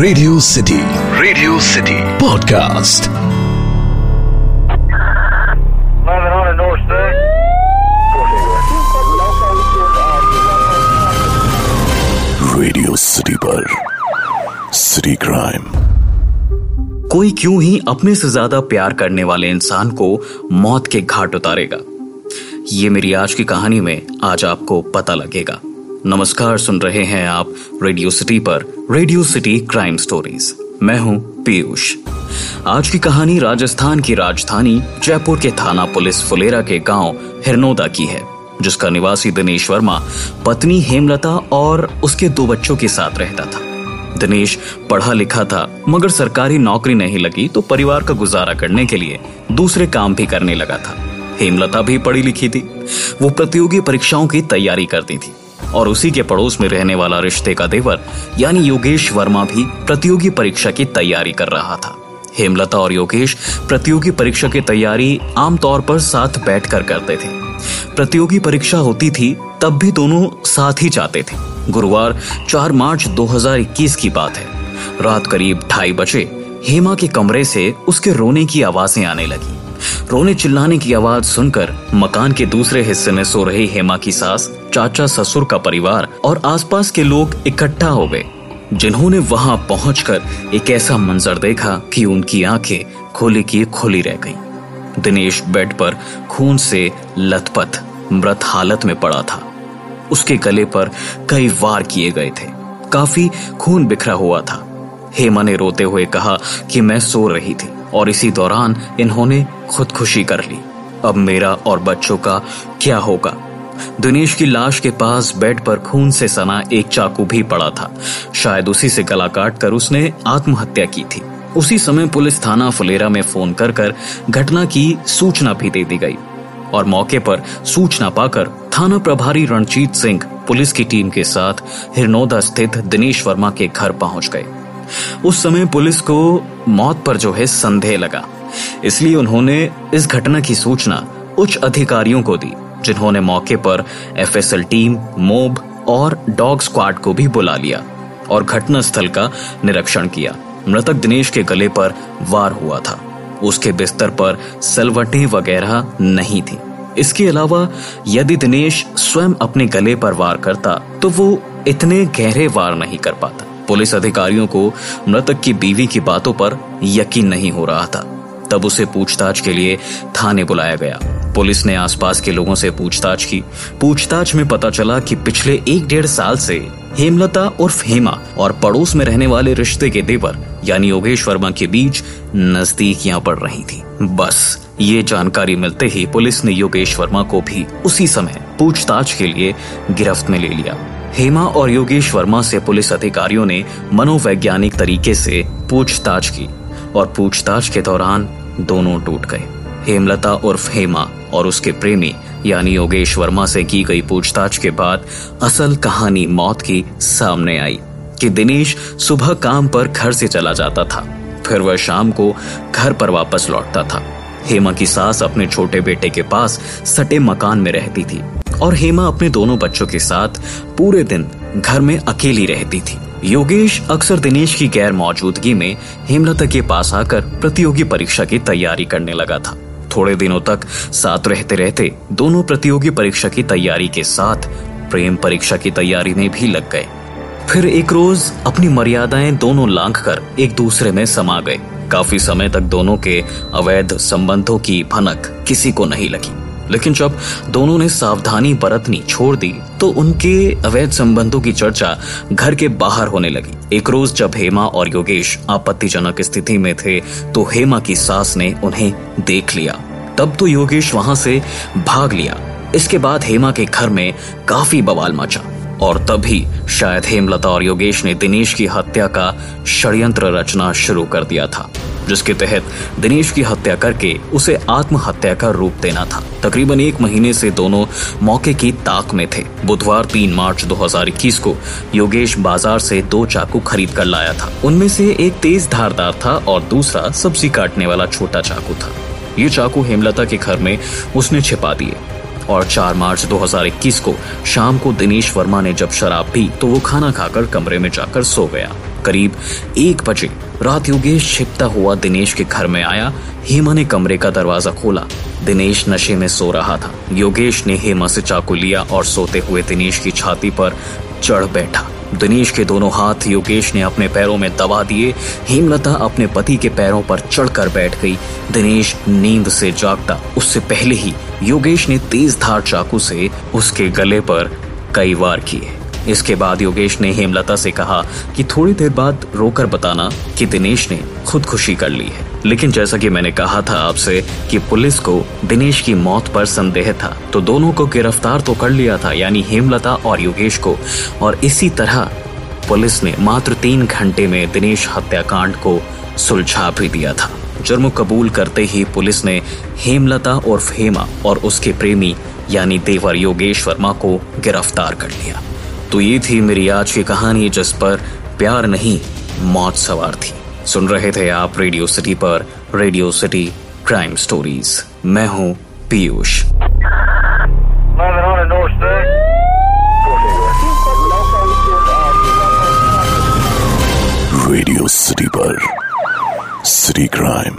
Radio city radio city podcast. Radio city पर. City crime कोई क्यों ही अपने से ज़्यादा प्यार करने वाले इंसान को मौत के घाट उतारेगा। ये मेरी आज की कहानी में आज आपको पता लगेगा। नमस्कार सुन रहे हैं आप रेडियो सिटी पर रेडियो सिटी क्राइम स्टोरीज मैं हूँ पीयूष। आज की कहानी राजस्थान की राजधानी जयपुर के थाना पुलिस फुलेरा के गाँव हिरनोदा की है, जिसका निवासी दिनेश वर्मा, पत्नी हेमलता और उसके दो बच्चों के साथ रहता था। दिनेश पढ़ा लिखा था, मगर सरकारी नौकरी नहीं लगी तो परिवार का गुजारा करने के लिए दूसरे काम भी करने लगा था। हेमलता भी पढ़ी लिखी थी। वो प्रतियोगी परीक्षाओं की तैयारी करती थी। और उसी के पड़ोस में रहने वाला रिश्ते का देवर, यानी योगेश वर्मा भी प्रतियोगी परीक्षा की तैयारी कर रहा था। हेमलता और योगेश प्रतियोगी परीक्षा की तैयारी आमतौर पर साथ बैठकर करते थे। प्रतियोगी परीक्षा होती थी, तब भी दोनों साथ ही जाते थे। गुरुवार 4 मार्च 2021 की बात है। रात करीब ढाई बजे हेमा के कमरे से उसके रोने की आवाज़ें आने लगी। रोने चिल्लाने की आवाज़ सुनकर मकान के दूसरे हिस्से में सो रही हेमा की सास, चाचा ससुर का परिवार और आसपास के लोग इकट्ठा हो गए, जिन्होंने वहाँ पहुंचकर एक ऐसा मंजर देखा कि उनकी आँखें खोली की खोली रह गईं। दिनेश बेड पर खून से लथपथ, मृत हालत में पड़ा था। उसके गले पर कई वार किए गए थे। काफ़ी खून बिखरा हुआ था। हेमा ने रोते हुए कहा कि मैं सो रही थी। और इसी दौरान इन्होंने खुदकुशी कर ली। अब मेरा और बच्चों का क्या होगा? दिनेश की लाश के पास बेड पर खून से सना एक चाकू भी पड़ा था। शायद उसी से गला काट कर उसने आत्महत्या की थी। उसी समय पुलिस थाना फुलेरा में फ़ोन कर कर घटना की सूचना भी दे दी गई और मौके पर सूचना पाकर थाना प्रभारी रणजीत सिंह पुलिस की टीम के साथ हिरनौदा स्थित दिनेश वर्मा के घर पहुँच गए। उस समय पुलिस को मौत पर जो है संदेह लगा। इसलिए उन्होंने इस घटना की सूचना उच्च अधिकारियों को दी, जिन्होंने मौके पर एफएसएल टीम, मोब और डॉग स्क्वाड को भी बुला लिया और घटना स्थल का निरीक्षण किया। मृतक दिनेश के गले पर वार हुआ था। उसके बिस्तर पर सलवटें वगैरह नहीं थी। इसके अलावा यदि दिनेश स्वयं अपने गले पर वार करता तो वो इतने गहरे वार नहीं कर पाता। पुलिस अधिकारियों को मृतक की बीवी की बातों पर यकीन नहीं हो रहा था। तब उसे पूछताछ के लिए थाने बुलाया गया। पुलिस ने आसपास के लोगों से पूछताछ की। पूछताछ में पता चला कि पिछले एक डेढ़ साल से हेमलता उर्फ़ हेमा और पड़ोस में रहने वाले रिश्ते के देवर, यानी योगेश वर्मा के बीच नजदीकियाँ पड़ रही थी। बस, ये जानकारी मिलते ही पुलिस ने योगेश वर्मा को भी उसी समय पूछताछ के लिए गिरफ्त में ले लिया। हेमा और योगेश वर्मा से पुलिस अधिकारियों ने मनोवैज्ञानिक तरीके से पूछताछ की और पूछताछ के दौरान दोनों टूट गए। हेमलता उर्फ़ हेमा और उसके प्रेमी, यानी योगेश वर्मा से की गई पूछताछ के बाद असल कहानी मौत की सामने आई कि दिनेश सुबह काम पर घर से चला जाता था। फिर वह शाम को घर पर वापस लौटता था। हेमा की सास अपने छोटे बेटे के पास सटे मकान में रहती थी। और हेमा अपने दोनों बच्चों के साथ पूरे दिन घर में अकेली रहती थी। योगेश अक्सर दिनेश की गैर मौजूदगी में हेमलता के पास आकर प्रतियोगी परीक्षा की तैयारी करने लगा था। थोड़े दिनों तक साथ रहते रहते दोनों प्रतियोगी परीक्षा की तैयारी के साथ प्रेम परीक्षा की तैयारी में भी लग गए। फिर एक रोज अपनी मर्यादाएँ दोनों लांघ कर एक दूसरे में समा गए। काफ़ी समय तक दोनों के अवैध संबंधों की भनक किसी को नहीं लगी। लेकिन जब दोनों ने सावधानी बरतनी छोड़ दी तो उनके अवैध संबंधों की चर्चा घर के बाहर होने लगी। एक रोज जब हेमा और योगेश आपत्तिजनक स्थिति में थे तो हेमा की सास ने उन्हें देख लिया। तब तो योगेश वहाँ से भाग लिया। इसके बाद हेमा के घर में काफ़ी बवाल मचा, और तभी शायद हेमलता और योगेश ने दिनेश की हत्या का षड्यंत्र रचना शुरू कर दिया था। जिसके तहत दिनेश की हत्या करके उसे आत्महत्या का रूप देना था। तकरीबन एक महीने से दोनों मौके की ताक में थे। बुधवार 3 मार्च 2021 को योगेश बाज़ार से दो चाकू खरीद कर लाया था। उनमें से एक तेज धारदार था और दूसरा सब्ज़ी काटने वाला छोटा चाकू था। ये चाकू हेमलता के घर में उसने छिपा दिए। और 4 मार्च 2021 को शाम को दिनेश वर्मा ने जब शराब पी तो वो खाना खाकर कमरे में जाकर सो गया। करीब एक बजे रात योगेश छिपता हुआ दिनेश के घर में आया। हेमा ने कमरे का दरवाज़ा खोला। दिनेश नशे में सो रहा था। योगेश ने हेमा से चाकू लिया और सोते हुए दिनेश की छाती पर चढ़ बैठा। दिनेश के दोनों हाथ योगेश ने अपने पैरों में दबा दिए। हेमलता अपने पति के पैरों पर चढ़कर बैठ गई। दिनेश नींद से जागता। उससे पहले ही योगेश ने तेज धार चाकू से उसके गले पर कई वार किए। इसके बाद योगेश ने हेमलता से कहा कि थोड़ी देर बाद रोकर बताना कि दिनेश ने खुदकुशी कर ली है। लेकिन जैसा कि मैंने कहा था आपसे कि पुलिस को दिनेश की मौत पर संदेह था तो दोनों को गिरफ़्तार तो कर लिया था, यानी हेमलता और योगेश को। और इसी तरह पुलिस ने मात्र तीन घंटे में दिनेश हत्याकांड को सुलझा भी दिया था। जुर्म कबूल करते ही पुलिस ने हेमलता और हेमा और उसके प्रेमी, यानी देवर योगेश वर्मा को गिरफ़्तार कर लिया। तो ये थी मेरी आज की कहानी, जिस पर प्यार नहीं, मौत सवार थी। सुन रहे थे आप रेडियो सिटी पर रेडियो सिटी क्राइम स्टोरीज। मैं हूँ पीयूष. रेडियो सिटी पर सिटी क्राइम।